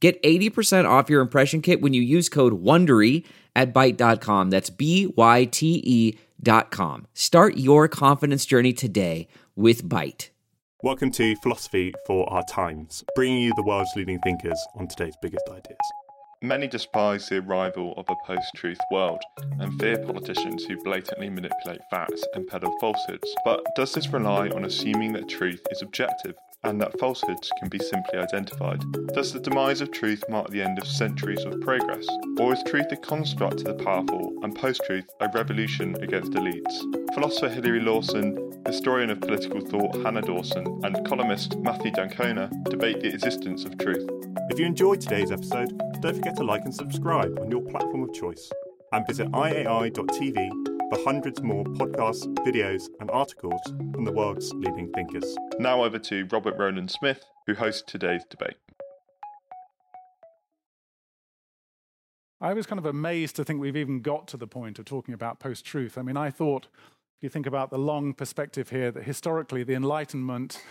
Get 80% off your impression kit when you use code WONDERY at Byte.com. That's B-Y-T-E dot com. Start your confidence journey today with Byte. Welcome to Philosophy for Our Times, bringing you the world's leading thinkers on today's biggest ideas. Many despise the arrival of a post truth world and fear politicians who blatantly manipulate facts and peddle falsehoods. But does this rely on assuming that truth is objective and that falsehoods can be simply identified? Does the demise of truth mark the end of centuries of progress? Or is truth a construct to the powerful and post truth a revolution against elites? Philosopher Hilary Lawson, historian of political thought Hannah Dawson, and columnist Matthew d'Ancona debate the existence of truth. If you enjoyed today's episode, don't forget to like and subscribe on your platform of choice. And visit iai.tv for hundreds more podcasts, videos, and articles from the world's leading thinkers. Now over to Robert Rowland Smith, who hosts today's debate. I was kind of amazed to think we've even got to the point of talking about post truth. I mean, I thought, if you think about the long perspective here, that historically the Enlightenment,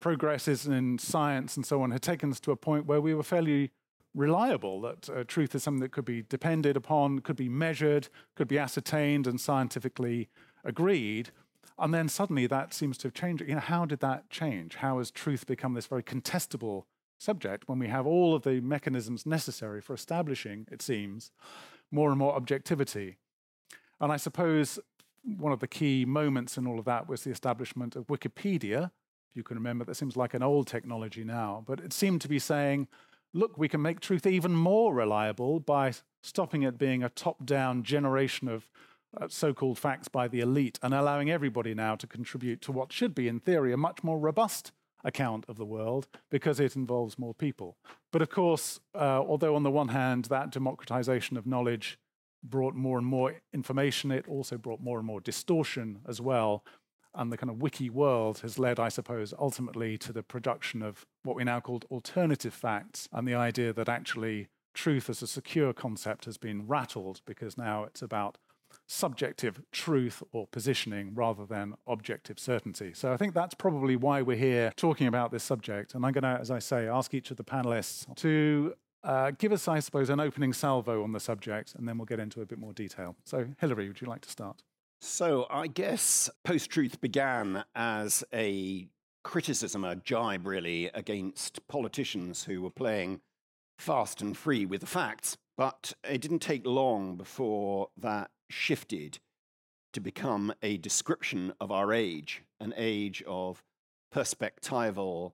progresses in science and so on, had taken us to a point where we were fairly reliable, that uh, truth is something that could be depended upon, could be measured, could be ascertained and scientifically agreed. And then suddenly that seems to have changed. You know, how did that change? How has truth become this very contestable subject when we have all of the mechanisms necessary for establishing, it seems, more and more objectivity? And I suppose one of the key moments in all of that was the establishment of Wikipedia. If you can remember, that seems like an old technology now, but it seemed to be saying, look, we can make truth even more reliable by stopping it being a top down generation of uh, so called facts by the elite and allowing everybody now to contribute to what should be, in theory, a much more robust account of the world because it involves more people. But of course, uh, although on the one hand, that democratization of knowledge brought more and more information, it also brought more and more distortion as well and the kind of wiki world has led, I suppose, ultimately to the production of what we now call alternative facts, and the idea that actually truth as a secure concept has been rattled because now it's about subjective truth or positioning rather than objective certainty. So I think that's probably why we're here talking about this subject. And I'm going to, as I say, ask each of the panelists to uh, give us, I suppose, an opening salvo on the subject, and then we'll get into a bit more detail. So, Hilary, would you like to start? So I guess post truth began as a criticism, a jibe really, against politicians who were playing fast and free with the facts. But it didn't take long before that shifted to become a description of our age, an age of perspectival,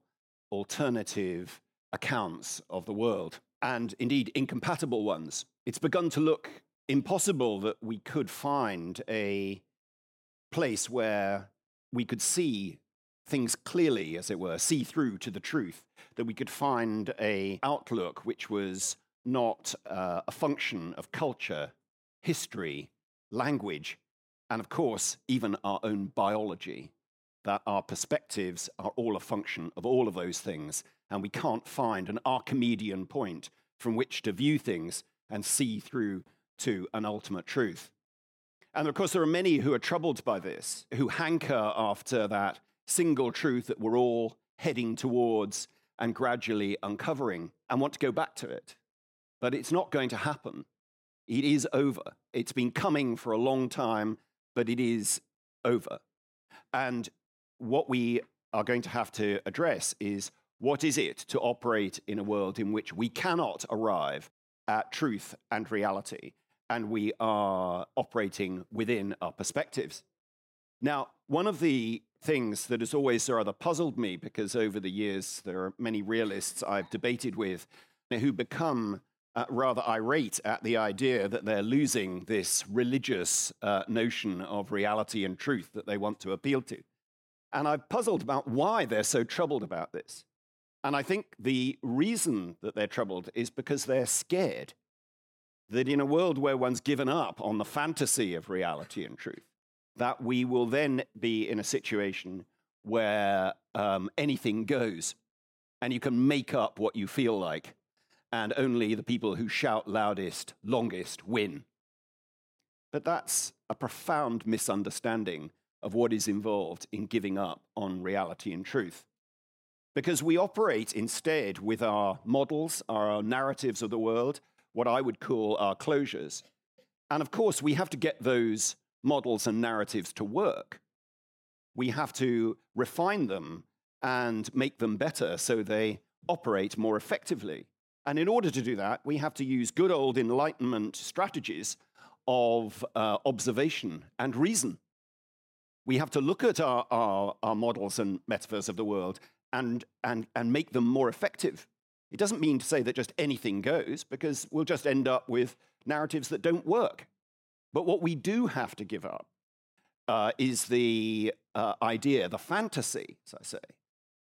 alternative accounts of the world, and indeed incompatible ones. It's begun to look impossible that we could find a place where we could see things clearly, as it were, see through to the truth, that we could find a outlook which was not uh, a function of culture, history, language, and of course, even our own biology, that our perspectives are all a function of all of those things, and we can't find an Archimedean point from which to view things and see through to an ultimate truth. And of course, there are many who are troubled by this, who hanker after that single truth that we're all heading towards and gradually uncovering and want to go back to it. But it's not going to happen. It is over. It's been coming for a long time, but it is over. And what we are going to have to address is what is it to operate in a world in which we cannot arrive at truth and reality? And we are operating within our perspectives. Now, one of the things that has always rather puzzled me, because over the years there are many realists I've debated with who become uh, rather irate at the idea that they're losing this religious uh, notion of reality and truth that they want to appeal to. And I've puzzled about why they're so troubled about this. And I think the reason that they're troubled is because they're scared that in a world where one's given up on the fantasy of reality and truth, that we will then be in a situation where um, anything goes and you can make up what you feel like, and only the people who shout loudest, longest win. But that's a profound misunderstanding of what is involved in giving up on reality and truth. Because we operate instead with our models, our narratives of the world, what I would call our closures. And of course, we have to get those models and narratives to work. We have to refine them and make them better so they operate more effectively. And in order to do that, we have to use good old Enlightenment strategies of uh, observation and reason. We have to look at our, our, our models and metaphors of the world and, and, and make them more effective. It doesn't mean to say that just anything goes, because we'll just end up with narratives that don't work. But what we do have to give up uh, is the uh, idea, the fantasy, as I say,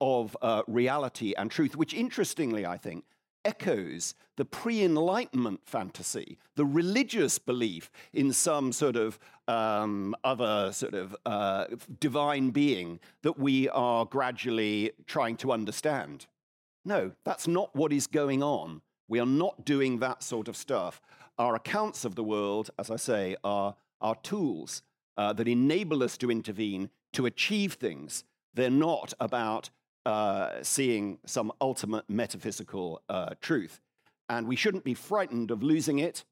of uh, reality and truth, which interestingly, I think, echoes the pre Enlightenment fantasy, the religious belief in some sort of um, other sort of uh, divine being that we are gradually trying to understand. No, that's not what is going on. We are not doing that sort of stuff. Our accounts of the world, as I say, are, are tools uh, that enable us to intervene to achieve things. They're not about uh, seeing some ultimate metaphysical uh, truth. And we shouldn't be frightened of losing it.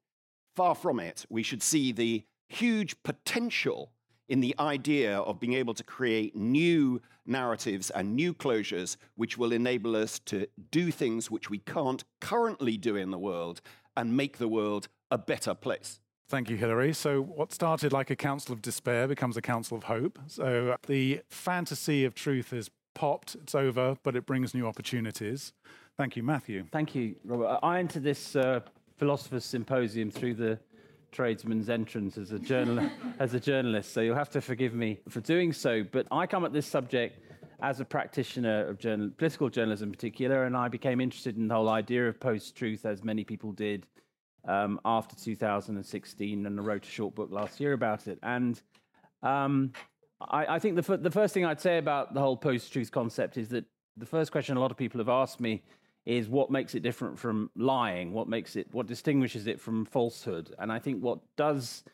Far from it. We should see the huge potential in the idea of being able to create new narratives and new closures which will enable us to do things which we can't currently do in the world and make the world a better place. Thank you, Hilary. So, what started like a council of despair becomes a council of hope. So, the fantasy of truth is popped, it's over, but it brings new opportunities. Thank you, Matthew. Thank you, Robert. I entered this uh, philosopher's symposium through the tradesman's entrance as a, journal- as a journalist, so you'll have to forgive me for doing so. But I come at this subject as a practitioner of journal- political journalism in particular, and I became interested in the whole idea of post truth, as many people did um, after 2016, and I wrote a short book last year about it. And um, I, I, think the, f- the first thing I'd say about the whole post truth concept is that the first question a lot of people have asked me is what makes it different from lying? What makes it, what distinguishes it from falsehood? And I think what does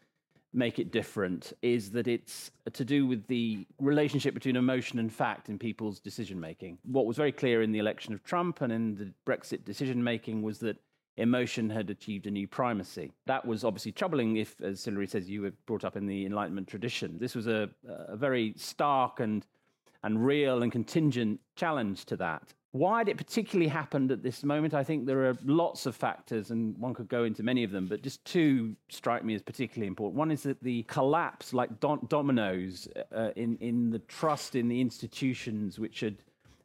make it different is that it's to do with the relationship between emotion and fact in people's decision making. What was very clear in the election of Trump and in the Brexit decision making was that emotion had achieved a new primacy. That was obviously troubling if, as Hilary says, you were brought up in the Enlightenment tradition. This was a, a very stark and, and real and contingent challenge to that. Why it particularly happened at this moment, I think there are lots of factors, and one could go into many of them, but just two strike me as particularly important. One is that the collapse, like dominoes, uh, in, in the trust in the institutions which had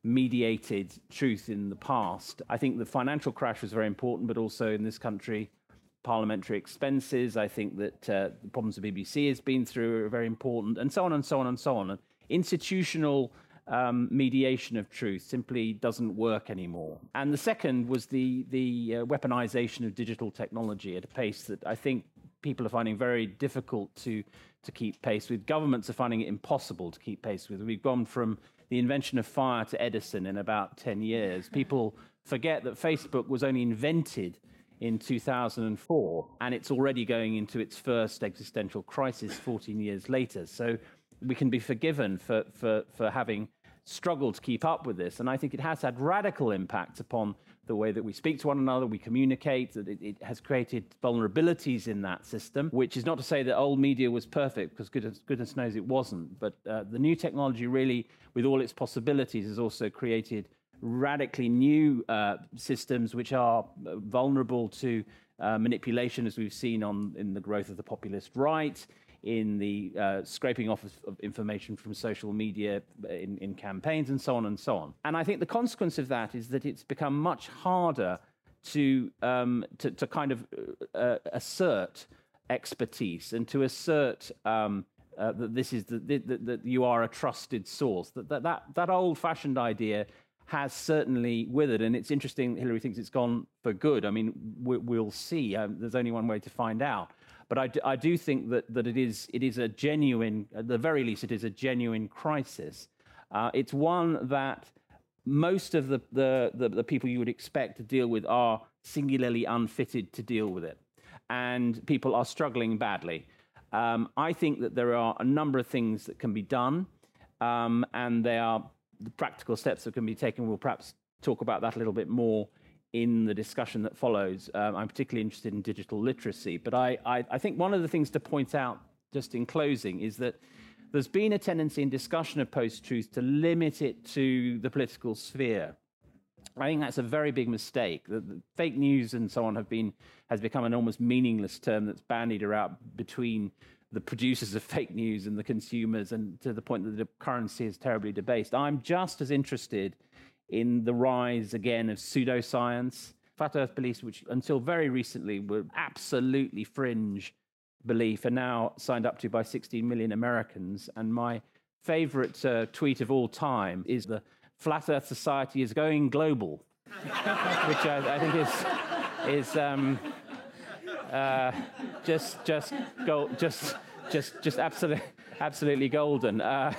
mediated truth in the past. I think the financial crash was very important, but also in this country, parliamentary expenses. I think that uh, the problems the BBC has been through are very important, and so on and so on and so on. And institutional um, mediation of truth simply doesn't work anymore. And the second was the, the uh, weaponization of digital technology at a pace that I think people are finding very difficult to, to keep pace with. Governments are finding it impossible to keep pace with. We've gone from the invention of fire to Edison in about 10 years. People forget that Facebook was only invented in 2004, and it's already going into its first existential crisis 14 years later. So we can be forgiven for, for, for having struggled to keep up with this. And I think it has had radical impacts upon the way that we speak to one another, we communicate, that it, it, has created vulnerabilities in that system, which is not to say that old media was perfect, because goodness, goodness knows it wasn't. But uh, the new technology, really, with all its possibilities, has also created radically new uh, systems which are uh, vulnerable to uh, manipulation, as we've seen on in the growth of the populist right, in the uh, scraping off of, information from social media in, in campaigns and so on and so on. And I think the consequence of that is that it's become much harder to, um, to, to, kind of uh, assert expertise and to assert um, uh, that this is the, that, you are a trusted source. That that that, that old-fashioned idea has certainly withered. And it's interesting Hilary thinks it's gone for good. I mean, we, will see. Um, there's only one way to find out. But I do, I do think that, that it, is, it is a genuine, at the very least, it is a genuine crisis. Uh, it's one that most of the, the, the, the people you would expect to deal with are singularly unfitted to deal with it. And people are struggling badly. Um, I think that there are a number of things that can be done, um, and they are the practical steps that can be taken. We'll perhaps talk about that a little bit more in the discussion that follows. Um, I'm particularly interested in digital literacy, but I, I, I think one of the things to point out just in closing is that there's been a tendency in discussion of post truth to limit it to the political sphere. I think that's a very big mistake. The, the fake news and so on have been has become an almost meaningless term that's bandied around between the producers of fake news and the consumers, and to the point that the currency is terribly debased. I'm just as interested in the rise again of pseudoscience, flat Earth beliefs, which until very recently were absolutely fringe belief, are now signed up to by 16 million Americans. And my favorite uh, tweet of all time is the Flat Earth Society is going global, which I, I, think is is um, uh, just just gold, just just just absolutely absolutely golden, uh,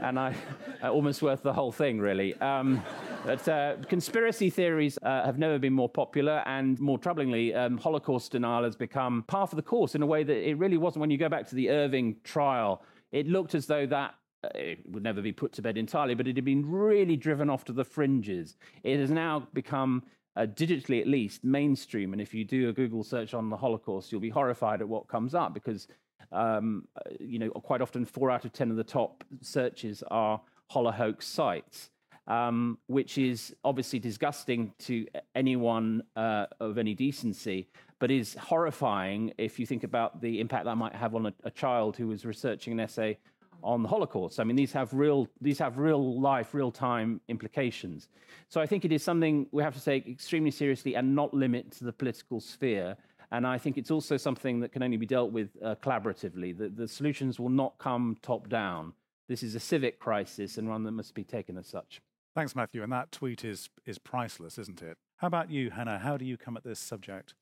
and I almost worth the whole thing, really. Um, but uh, conspiracy theories uh, have never been more popular, and more troublingly, um, Holocaust denial has become part of the course in a way that it really wasn't. When you go back to the Irving trial, it looked as though that uh, it would never be put to bed entirely, but it had been really driven off to the fringes. It has now become, uh, digitally at least, mainstream. And if you do a Google search on the Holocaust, you'll be horrified at what comes up because, um, uh, you know, quite often four out of 10 of the top searches are Holohoax sites. Um, which is obviously disgusting to anyone uh, of any decency, but is horrifying if you think about the impact that might have on a, a child who is researching an essay on the Holocaust. I mean, these have real, these have real life, real time implications. So I think it is something we have to take extremely seriously and not limit to the political sphere. And I think it's also something that can only be dealt with uh, collaboratively. The, the solutions will not come top down. This is a civic crisis and one that must be taken as such. Thanks, Matthew. And that tweet is, is priceless, isn't it? How about you, Hannah? How do you come at this subject?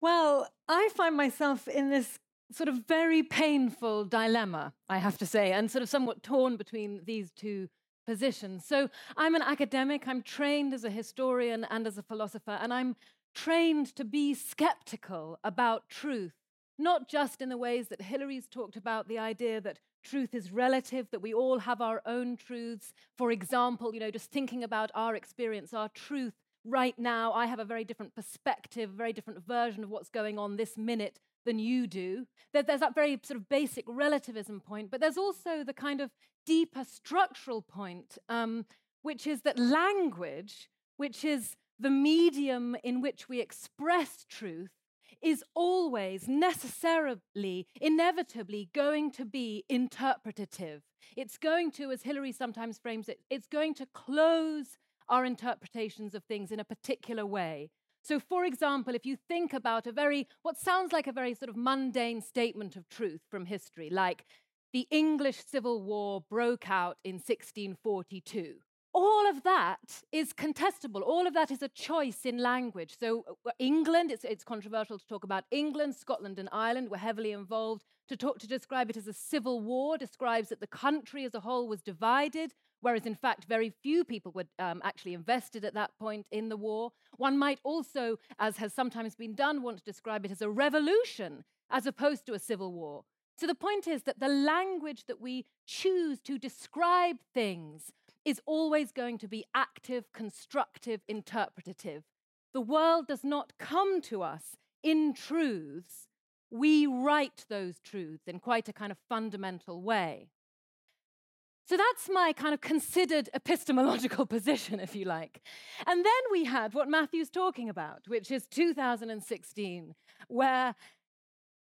Well, I find myself in this sort of very painful dilemma, I have to say, and sort of somewhat torn between these two positions. So I'm an academic, I'm trained as a historian and as a philosopher, and I'm trained to be skeptical about truth, not just in the ways that Hilary's talked about the idea that truth is relative, that we all have our own truths. For example, you know, just thinking about our experience, our truth right now, I have a very different perspective, a very different version of what's going on this minute than you do. There's that very sort of basic relativism point, but there's also the kind of deeper structural point, um, which is that language, which is the medium in which we express truth, is always necessarily, inevitably going to be interpretative. It's going to, as Hilary sometimes frames it, it's going to close our interpretations of things in a particular way. So, for example, if you think about a very, what sounds like a very sort of mundane statement of truth from history, like the English Civil War broke out in 1642. All of that is contestable. All of that is a choice in language. So, uh, England, it's, it's controversial to talk about England, Scotland, and Ireland were heavily involved. To, talk, to describe it as a civil war describes that the country as a whole was divided whereas in fact very few people were um, actually invested at that point in the war. One might also, as has sometimes been done, want to describe it as a revolution as opposed to a civil war. So the point is that the language that we choose to describe things is always going to be active, constructive, interpretative. The world does not come to us in truths. We write those truths in quite a kind of fundamental way. So that's my kind of considered epistemological position, if you like. And then we had what Matthew's talking about, which is 2016, where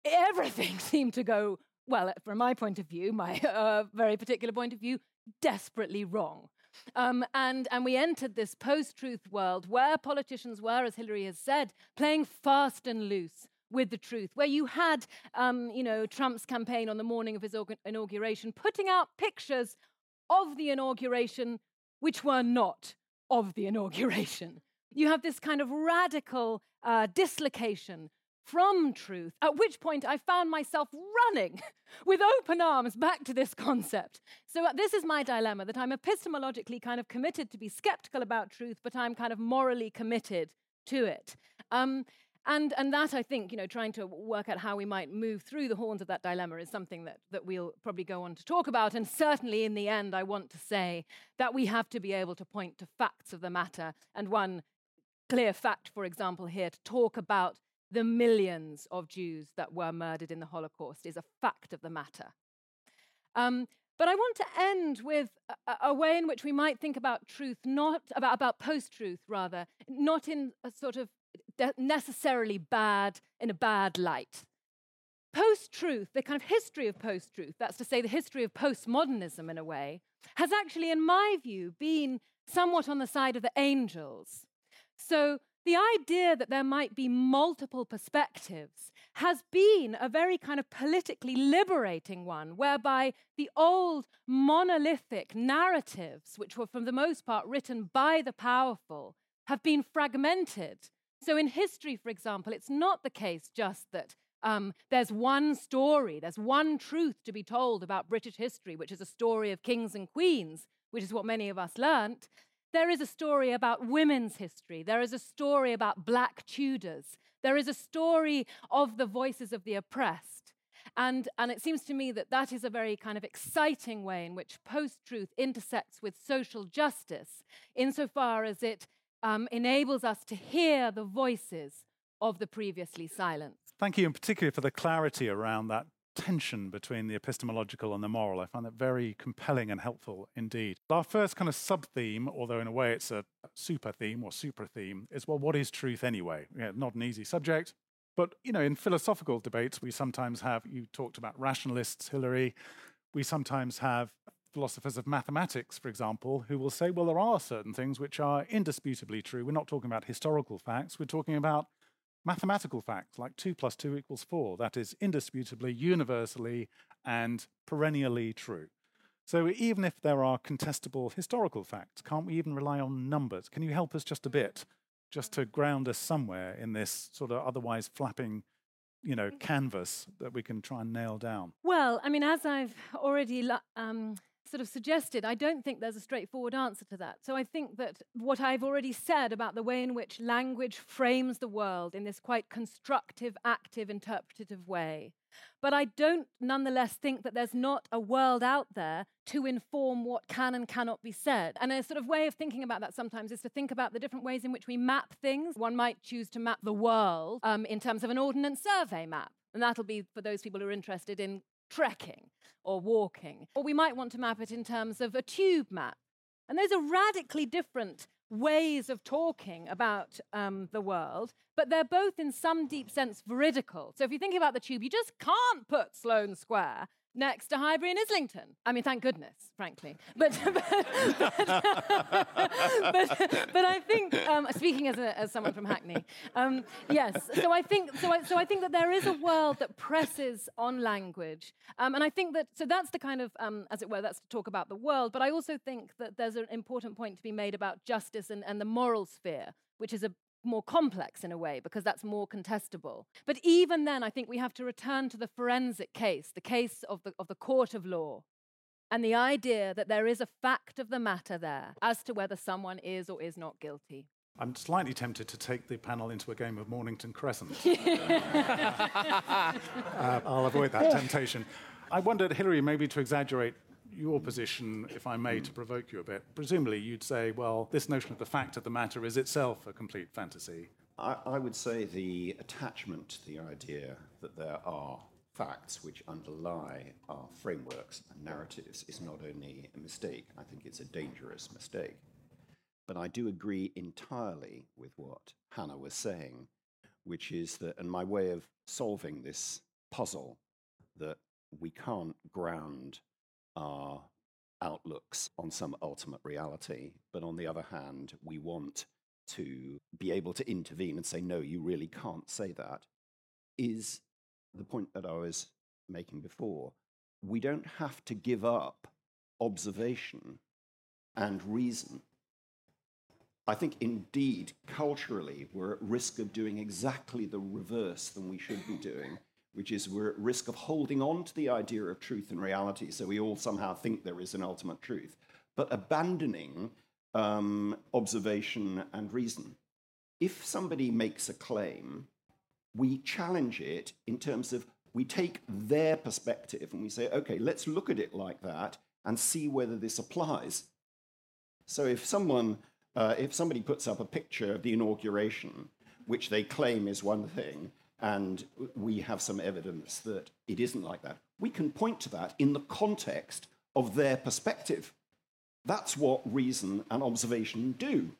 everything seemed to go, well, from my point of view, my uh, very particular point of view, desperately wrong. Um, and, and we entered this post truth world where politicians were, as Hilary has said, playing fast and loose with the truth, where you had, um, you know, Trump's campaign on the morning of his inauguration putting out pictures of the inauguration which were not of the inauguration. You have this kind of radical uh, dislocation from truth, at which point I found myself running with open arms back to this concept. So, uh, this is my dilemma that I'm epistemologically kind of committed to be skeptical about truth, but I'm kind of morally committed to it. Um, and, and that, I think, you know, trying to work out how we might move through the horns of that dilemma is something that, that we'll probably go on to talk about. And certainly in the end, I want to say that we have to be able to point to facts of the matter. And one clear fact, for example, here to talk about the millions of Jews that were murdered in the Holocaust is a fact of the matter. Um, but I want to end with a, a, way in which we might think about truth, not about, about post truth, rather, not in a sort of necessarily bad, in a bad light. Post truth, the kind of history of post truth, that's to say, the history of postmodernism in a way, has actually, in my view, been somewhat on the side of the angels. So the idea that there might be multiple perspectives has been a very kind of politically liberating one, whereby the old monolithic narratives, which were for the most part written by the powerful, have been fragmented. So, in history, for example, it's not the case just that um, there's one story, there's one truth to be told about British history, which is a story of kings and queens, which is what many of us learnt. There is a story about women's history. There is a story about black Tudors. There is a story of the voices of the oppressed. And, and it seems to me that that is a very kind of exciting way in which post truth intersects with social justice, insofar as it um, enables us to hear the voices of the previously silenced. Thank you, in particular, for the clarity around that tension between the epistemological and the moral. I find that very compelling and helpful indeed. Our first kind of sub theme, although in a way it's a super theme or super theme, is well, what is truth anyway? Yeah, not an easy subject. But, you know, in philosophical debates, we sometimes have, you talked about rationalists, Hilary, we sometimes have philosophers of mathematics, for example, who will say, well, there are certain things which are indisputably true. We're not talking about historical facts, we're talking about mathematical facts like 2 plus 2 equals 4. That is indisputably, universally, and perennially true. So even if there are contestable historical facts, can't we even rely on numbers? Can you help us just a bit, just to ground us somewhere in this sort of otherwise flapping, you know, canvas that we can try and nail down? Well, I mean, as I've already um, sort of suggested, I don't think there's a straightforward answer to that. So I think that what I've already said about the way in which language frames the world in this quite constructive, active, interpretative way. But I don't nonetheless think that there's not a world out there to inform what can and cannot be said. And a sort of way of thinking about that sometimes is to think about the different ways in which we map things. One might choose to map the world um, in terms of an ordnance survey map. And that'll be for those people who are interested in trekking or walking. Or we might want to map it in terms of a tube map. And those are radically different ways of talking about um, the world, but they're both in some deep sense veridical. So if you think about the tube, you just can't put Sloane Square next to Highbury and Islington. I mean, thank goodness, frankly. But but, but, but, but I think, um, speaking as, a, as someone from Hackney, um, yes. So I think so. I, so I think that there is a world that presses on language, um, and I think that so that's the kind of, um, as it were, that's to talk about the world. But I also think that there's an important point to be made about justice and, and the moral sphere, which is a more complex in a way because that's more contestable. But even then, I think we have to return to the forensic case, the case of the, of the court of law, and the idea that there is a fact of the matter there as to whether someone is or is not guilty. I'm slightly tempted to take the panel into a game of Mornington Crescent. uh, I'll avoid that temptation. I wondered, Hilary, maybe to exaggerate your position, if I may, to hmm. provoke you a bit. Presumably, you'd say, well, this notion of the fact of the matter is itself a complete fantasy. I, I would say the attachment to the idea that there are facts which underlie our frameworks and narratives is not only a mistake, I think it's a dangerous mistake. But I do agree entirely with what Hannah was saying, which is that, and my way of solving this puzzle, that we can't ground our outlooks on some ultimate reality. But on the other hand, we want to be able to intervene and say, no, you really can't say that, is the point that I was making before. We don't have to give up observation and reason I think indeed, culturally, we're at risk of doing exactly the reverse than we should be doing, which is we're at risk of holding on to the idea of truth and reality. So we all somehow think there is an ultimate truth, but abandoning um, observation and reason. If somebody makes a claim, we challenge it in terms of we take their perspective and we say, okay, let's look at it like that and see whether this applies. So if someone, uh, if somebody puts up a picture of the inauguration, which they claim is one thing, and we have some evidence that it isn't like that, we can point to that in the context of their perspective. That's what reason and observation do.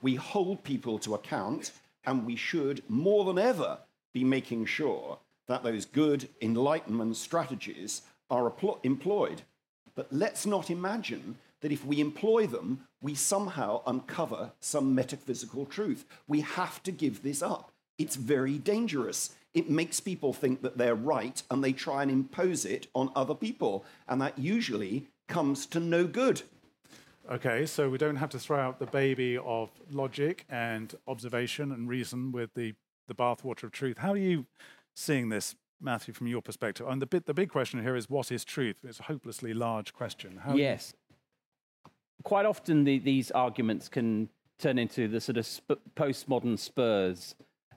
We hold people to account, and we should, more than ever, be making sure that those good enlightenment strategies are employed. But let's not imagine that if we employ them, we somehow uncover some metaphysical truth. We have to give this up. It's very dangerous. It makes people think that they're right and they try and impose it on other people. And that usually comes to no good. Okay, so we don't have to throw out the baby of logic and observation and reason with the, the bathwater of truth. How are you seeing this, Matthew, from your perspective? And the, bit, the big question here is what is truth? It's a hopelessly large question. How yes. Quite often, the, these arguments can turn into the sort of sp- postmodern Spurs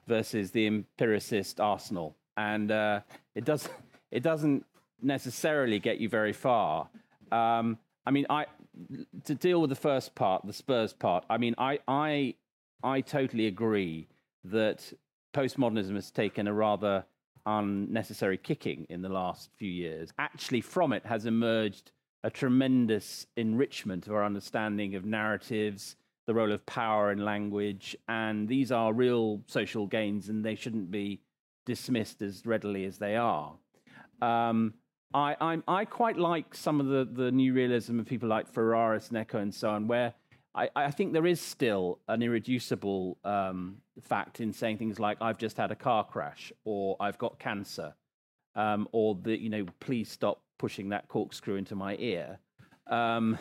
versus the empiricist Arsenal. And uh, it, does, it doesn't necessarily get you very far. Um, I mean, I, to deal with the first part, the Spurs part, I mean, I, I, I totally agree that postmodernism has taken a rather unnecessary kicking in the last few years. Actually, from it has emerged a tremendous enrichment of our understanding of narratives, the role of power in language, and these are real social gains, and they shouldn't be dismissed as readily as they are. Um, I, I'm, i quite like some of the, the new realism of people like Ferraris, Eco, and so on, where I, I think there is still an irreducible um, fact in saying things like, I've just had a car crash, or I've got cancer, um, or the, you know, please stop pushing that corkscrew into my ear. Um,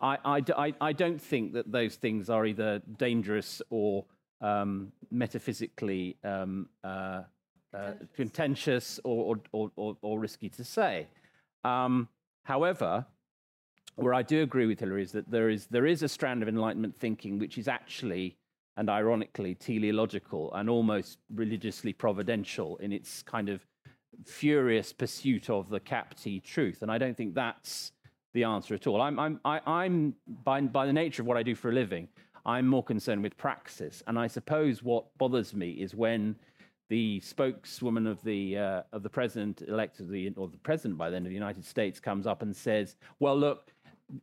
I, I, I, don't think that those things are either dangerous or um, metaphysically um, uh, uh, contentious or, or, or, or, risky to say. Um, however, where I do agree with Hilary is that there is, there is a strand of Enlightenment thinking which is actually, and ironically, teleological and almost religiously providential in its kind of furious pursuit of the capti truth. And I don't think that's the answer at all. I'm, I'm, I, I'm by, by the nature of what I do for a living, I'm more concerned with praxis. And I suppose what bothers me is when the spokeswoman of the uh, of the president elect of the or the president by then of the United States comes up and says, "Well, look."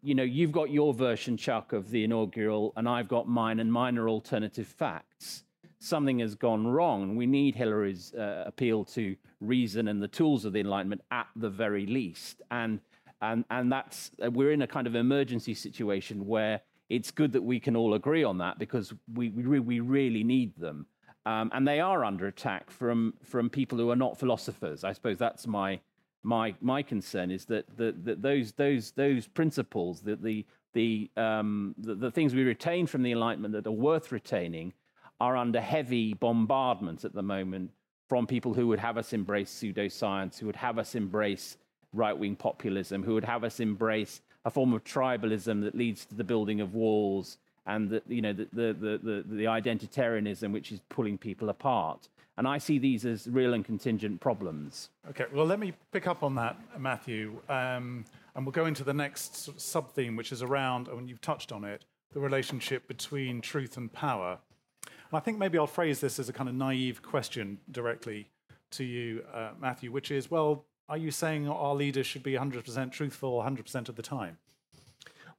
You know, you've got your version, Chuck, of the inaugural, and I've got mine, and mine are alternative facts. Something has gone wrong. We need Hilary's uh, appeal to reason and the tools of the Enlightenment at the very least. And and and that's uh, we're in a kind of emergency situation where it's good that we can all agree on that because we we, we really need them. Um, and they are under attack from from people who are not philosophers. I suppose that's my my my concern is that, that, that those those those principles that the the, um, the the things we retain from the Enlightenment that are worth retaining are under heavy bombardment at the moment from people who would have us embrace pseudoscience, who would have us embrace right wing populism, who would have us embrace a form of tribalism that leads to the building of walls, and the, you know, the, the, the, the identitarianism which is pulling people apart. And I see these as real and contingent problems. Okay, well, let me pick up on that, Matthew. Um, and we'll go into the next sort of sub theme, which is around, and you've touched on it, the relationship between truth and power. And I think maybe I'll phrase this as a kind of naive question directly to you, uh, Matthew, which is well, are you saying our leaders should be 100% truthful 100% of the time?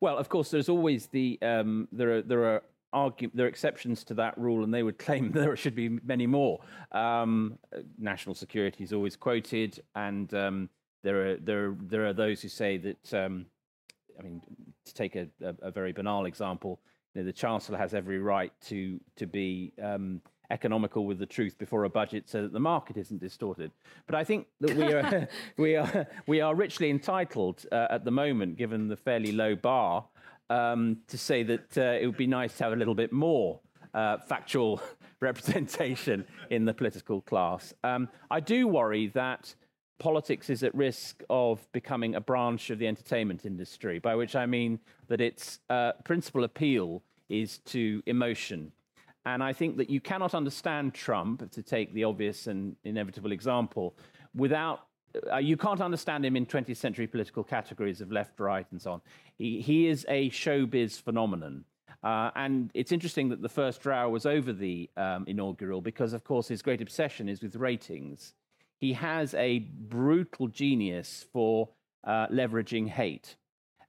Well, of course, there's always the um, there are there are argue, there are exceptions to that rule, and they would claim there should be many more. Um, national security is always quoted, and um, there are there are, there are those who say that. Um, I mean, to take a, a, a very banal example, you know, the chancellor has every right to to be um, economical with the truth before a budget so that the market isn't distorted. But I think that we are, we are, we are richly entitled uh, at the moment, given the fairly low bar, um, to say that uh, it would be nice to have a little bit more uh, factual representation in the political class. Um, I do worry that politics is at risk of becoming a branch of the entertainment industry, by which I mean that its uh, principal appeal is to emotion. And I think that you cannot understand Trump, to take the obvious and inevitable example, without uh, you can't understand him in 20th century political categories of left, right, and so on. He, he is a showbiz phenomenon. Uh, and it's interesting that the first row was over the um, inaugural because, of course, his great obsession is with ratings. He has a brutal genius for uh, leveraging hate,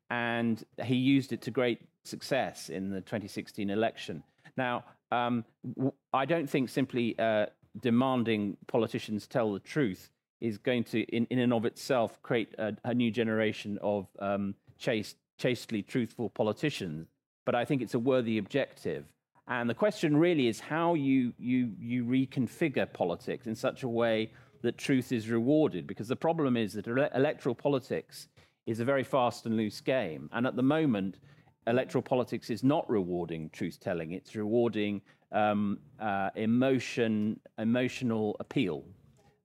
and he used it to great success in the 2016 election. Now, um, I don't think simply uh, demanding politicians tell the truth is going to, in, in and of itself, create a, a new generation of um, chaste, chastely truthful politicians but I think it's a worthy objective. And the question really is how you, you, you reconfigure politics in such a way that truth is rewarded. Because the problem is that ele- electoral politics is a very fast and loose game. And at the moment, electoral politics is not rewarding truth telling, it's rewarding um, uh, emotion, emotional appeal.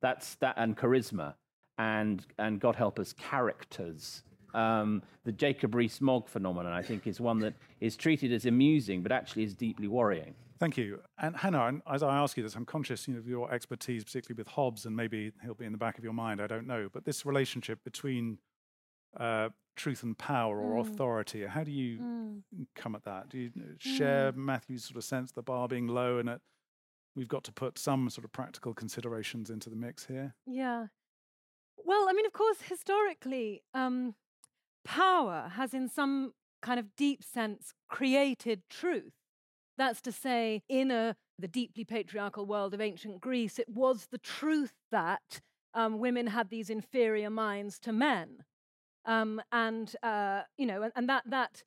That's that, and charisma, and, and God help us, characters. Um, the Jacob Rees-Mogg phenomenon, I think, is one that is treated as amusing, but actually is deeply worrying. Thank you. And Hannah, as I ask you this, I'm conscious you know, of your expertise, particularly with Hobbes, and maybe he'll be in the back of your mind, I don't know. But this relationship between uh, truth and power or mm. authority, how do you mm. come at that? Do you share mm. Matthew's sort of sense the bar being low and that we've got to put some sort of practical considerations into the mix here? Yeah. Well, I mean, of course, historically, um, power has, in some kind of deep sense, created truth. That's to say, in a, the deeply patriarchal world of ancient Greece, it was the truth that um, women had these inferior minds to men. Um, and, uh, you know, and, and that, that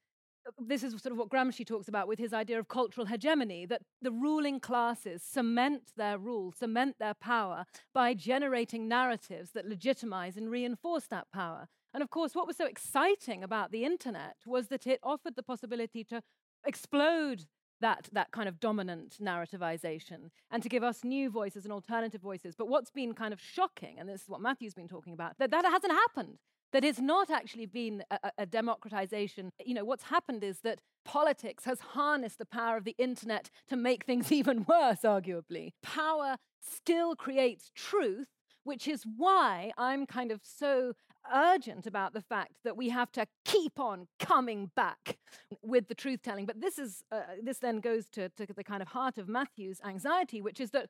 this is sort of what Gramsci talks about with his idea of cultural hegemony that the ruling classes cement their rule, cement their power by generating narratives that legitimize and reinforce that power. And of course, what was so exciting about the internet was that it offered the possibility to explode that, that kind of dominant narrativization and to give us new voices and alternative voices. But what's been kind of shocking, and this is what Matthew's been talking about, that that hasn't happened. That it's not actually been a, a democratization. You know, what's happened is that politics has harnessed the power of the internet to make things even worse, arguably. Power still creates truth, which is why I'm kind of so urgent about the fact that we have to keep on coming back with the truth telling. But this is uh, this then goes to, to the kind of heart of Matthew's anxiety, which is that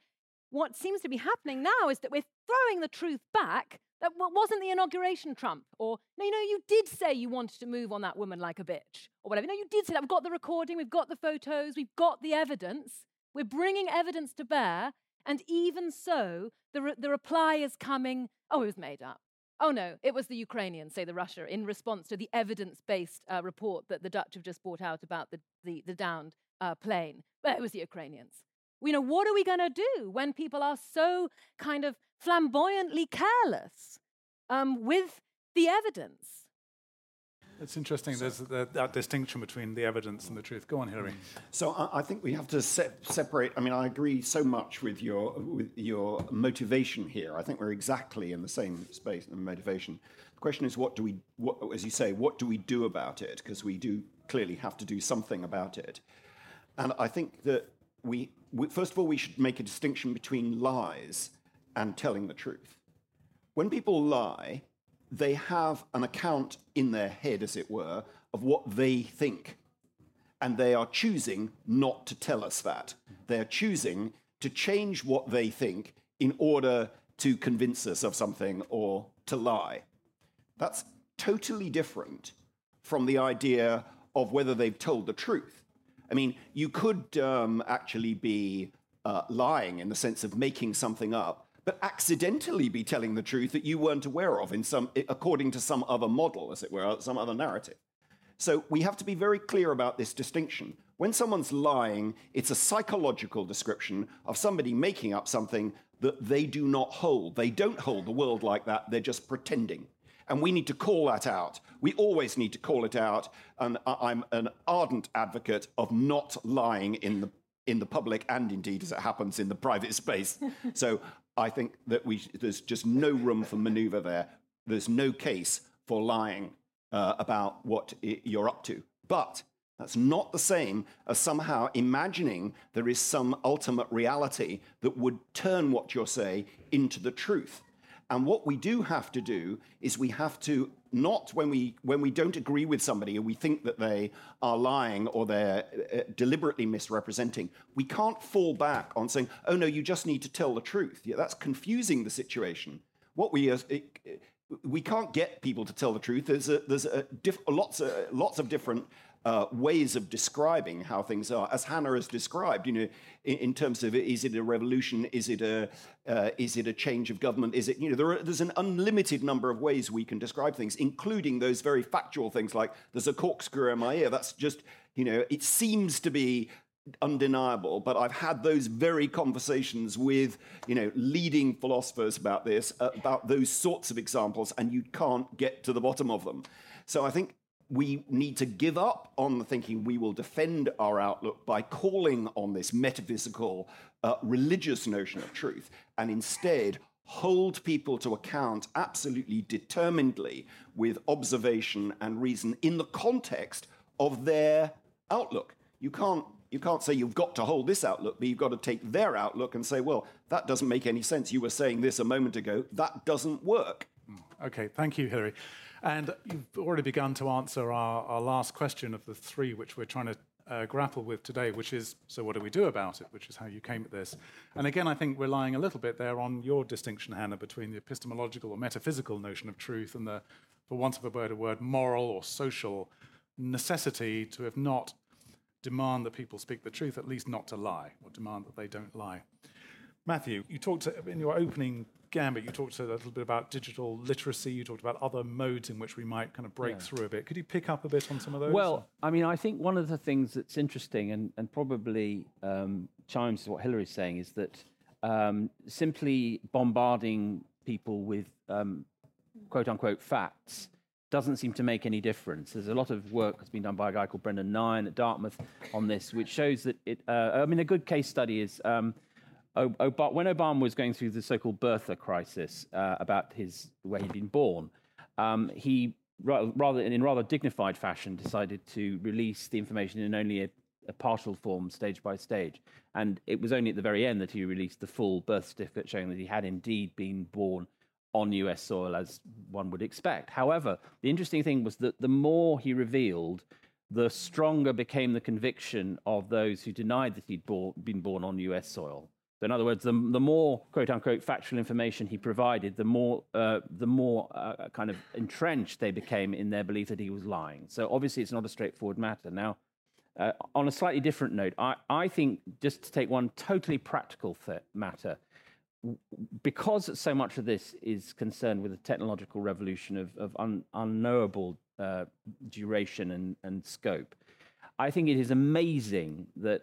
what seems to be happening now is that we're throwing the truth back. That wasn't the inauguration, Trump. Or, no, you know, you did say you wanted to move on that woman like a bitch, or whatever. No, you did say that. We've got the recording, we've got the photos, we've got the evidence. We're bringing evidence to bear. And even so, the, re- the reply is coming, oh, it was made up. Oh no, it was the Ukrainians, say the Russia, in response to the evidence based uh, report that the Dutch have just brought out about the, the, the downed uh, plane. But it was the Ukrainians. You know, what are we going to do when people are so kind of flamboyantly careless um, with the evidence? It's interesting. There's that, that, distinction between the evidence and the truth. Go on, Hilary. So I, I think we have to se- separate. I mean, I agree so much with your with your motivation here. I think we're exactly in the same space and motivation. The question is, what do we, what, as you say, what do we do about it? Because we do clearly have to do something about it. And I think that we, we, first of all, we should make a distinction between lies and telling the truth. When people lie, they have an account in their head, as it were, of what they think. And they are choosing not to tell us that. They are choosing to change what they think in order to convince us of something or to lie. That's totally different from the idea of whether they've told the truth. I mean, you could um, actually be uh, lying in the sense of making something up but accidentally be telling the truth that you weren't aware of in some, according to some other model, as it were, some other narrative. So we have to be very clear about this distinction. When someone's lying, it's a psychological description of somebody making up something that they do not hold. They don't hold the world like that, they're just pretending. And we need to call that out. We always need to call it out. And I'm an ardent advocate of not lying in the in the public and indeed as it happens in the private space. so I think that we there's just no room for maneuver there. There's no case for lying uh, about what you're up to. But that's not the same as somehow imagining there is some ultimate reality that would turn what you say into the truth. And what we do have to do is we have to not when we when we don't agree with somebody or we think that they are lying or they're uh, deliberately misrepresenting, we can't fall back on saying, "Oh no, you just need to tell the truth." Yeah, that's confusing the situation. What we are, it, we can't get people to tell the truth. There's a, there's a diff, lots of, lots of different uh, ways of describing how things are, as Hannah has described. You know, in, in terms of is it a revolution? Is it a uh, is it a change of government? Is it you know there are, there's an unlimited number of ways we can describe things, including those very factual things like there's a corkscrew in my ear. That's just you know it seems to be undeniable but i've had those very conversations with you know leading philosophers about this about those sorts of examples and you can't get to the bottom of them so i think we need to give up on the thinking we will defend our outlook by calling on this metaphysical, uh, religious notion of truth, and instead hold people to account absolutely determinedly with observation and reason in the context of their outlook. You can't, you can't say you've got to hold this outlook, but you've got to take their outlook and say, well, that doesn't make any sense. You were saying this a moment ago. That doesn't work. Okay, thank you, Hilary. And you've already begun to answer our, our last question of the three which we're trying to uh, grapple with today, which is so what do we do about it, which is how you came at this. And again, I think relying a little bit there on your distinction, Hannah, between the epistemological or metaphysical notion of truth and the, for want of a better word, moral or social necessity to, if not demand that people speak the truth, at least not to lie, or demand that they don't lie. Matthew, you talked in your opening Gambit, you talked a little bit about digital literacy. You talked about other modes in which we might kind of break yeah. through a bit. Could you pick up a bit on some of those? Well, I mean, I think one of the things that's interesting and, and probably um, chimes to what Hilary's saying is that um, simply bombarding people with um, quote unquote facts doesn't seem to make any difference. There's a lot of work that's been done by a guy called Brendan Nyhan at Dartmouth on this, which shows that it. Uh, I mean, a good case study is um, when Obama was going through the so-called birther crisis uh, about his where he'd been born, um, he rather in rather dignified fashion decided to release the information in only a, a, partial form, stage by stage. And it was only at the very end that he released the full birth certificate showing that he had indeed been born on US soil, as one would expect. However, the interesting thing was that the more he revealed, the stronger became the conviction of those who denied that he'd been born on US soil. So in other words, the, the more quote unquote factual information he provided, the more uh, the more uh, kind of entrenched they became in their belief that he was lying. So obviously, it's not a straightforward matter. Now, uh, on a slightly different note, I, I think just to take one totally practical th- matter, because so much of this is concerned with a technological revolution of, of un, unknowable uh, duration and, and scope, I think it is amazing that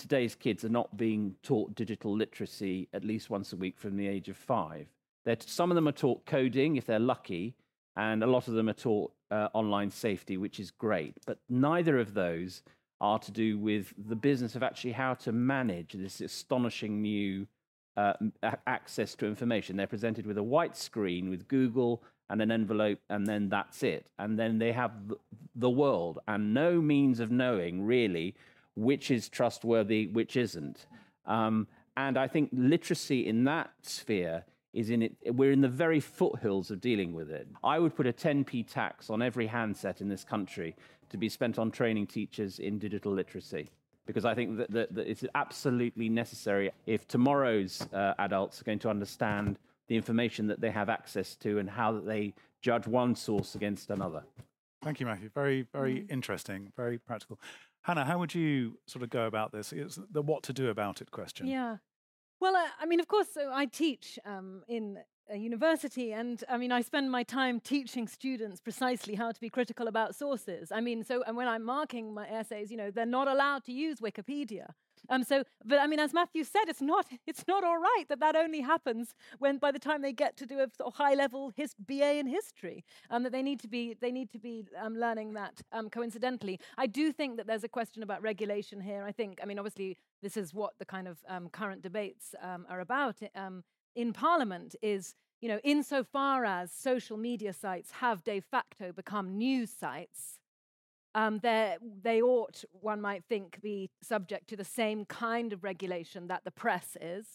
today's kids are not being taught digital literacy at least once a week from the age of five. They're, some of them are taught coding if they're lucky, and a lot of them are taught uh, online safety, which is great. But neither of those are to do with the business of actually how to manage this astonishing new uh, access to information. They're presented with a white screen with Google and an envelope, and then that's it. And then they have the world and no means of knowing really which is trustworthy, which isn't. Um, and I think literacy in that sphere is in it. We're in the very foothills of dealing with it. I would put a 10p tax on every handset in this country to be spent on training teachers in digital literacy. Because I think that, that, that it's absolutely necessary if tomorrow's uh, adults are going to understand the information that they have access to and how that they judge one source against another. Thank you, Matthew. Very, very mm. interesting, very practical. Hannah, how would you sort of go about this? It's the what to do about it question. Yeah. Well, uh, I mean, of course, so I teach um, in a university, and I mean, I spend my time teaching students precisely how to be critical about sources. I mean, so and when I'm marking my essays, you know, they're not allowed to use Wikipedia. Um, so, but I mean, as Matthew said, it's not it's not all right that that only happens when by the time they get to do a sort of high level his BA in history, um, that they need to be they need to be um, learning that um, coincidentally. I do think that there's a question about regulation here. I think, I mean, obviously, this is what the kind of um, current debates um, are about um, in Parliament. Is you know, insofar as social media sites have de facto become news sites, um, they ought, one might think, be subject to the same kind of regulation that the press is.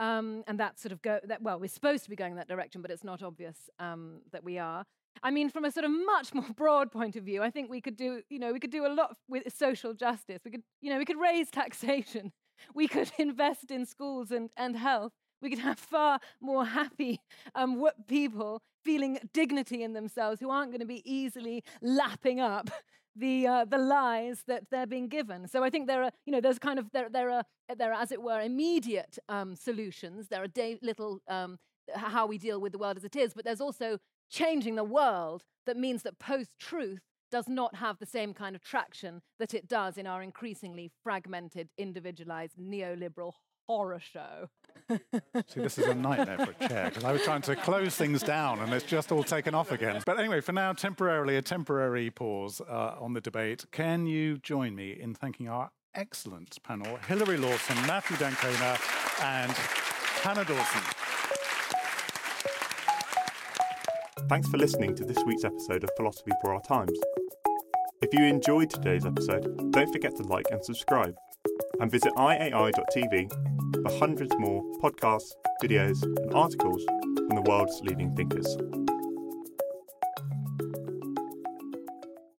Um, and that sort of go that well, we're supposed to be going in that direction, but it's not obvious um, that we are. I mean, from a sort of much more broad point of view, I think we could do, you know, we could do a lot with social justice. We could, you know, we could raise taxation. We could invest in schools and, and health. We could have far more happy um, people feeling dignity in themselves who aren't going to be easily lapping up the uh, the lies that they're being given. So I think there are, you know, there's kind of there there are there are as it were immediate um, solutions. There are day, little um, how we deal with the world as it is, but there's also changing the world that means that post-truth does not have the same kind of traction that it does in our increasingly fragmented, individualized neoliberal horror show. See, this is a nightmare for a chair because I was trying to close things down and it's just all taken off again. But anyway, for now, temporarily, a temporary pause uh, on the debate. Can you join me in thanking our excellent panel, Hilary Lawson, Matthew d'Ancona, and Hannah Dawson? Thanks for listening to this week's episode of Philosophy for Our Times. If you enjoyed today's episode, don't forget to like and subscribe, and visit iai.tv for hundreds more podcasts, videos, and articles from the world's leading thinkers.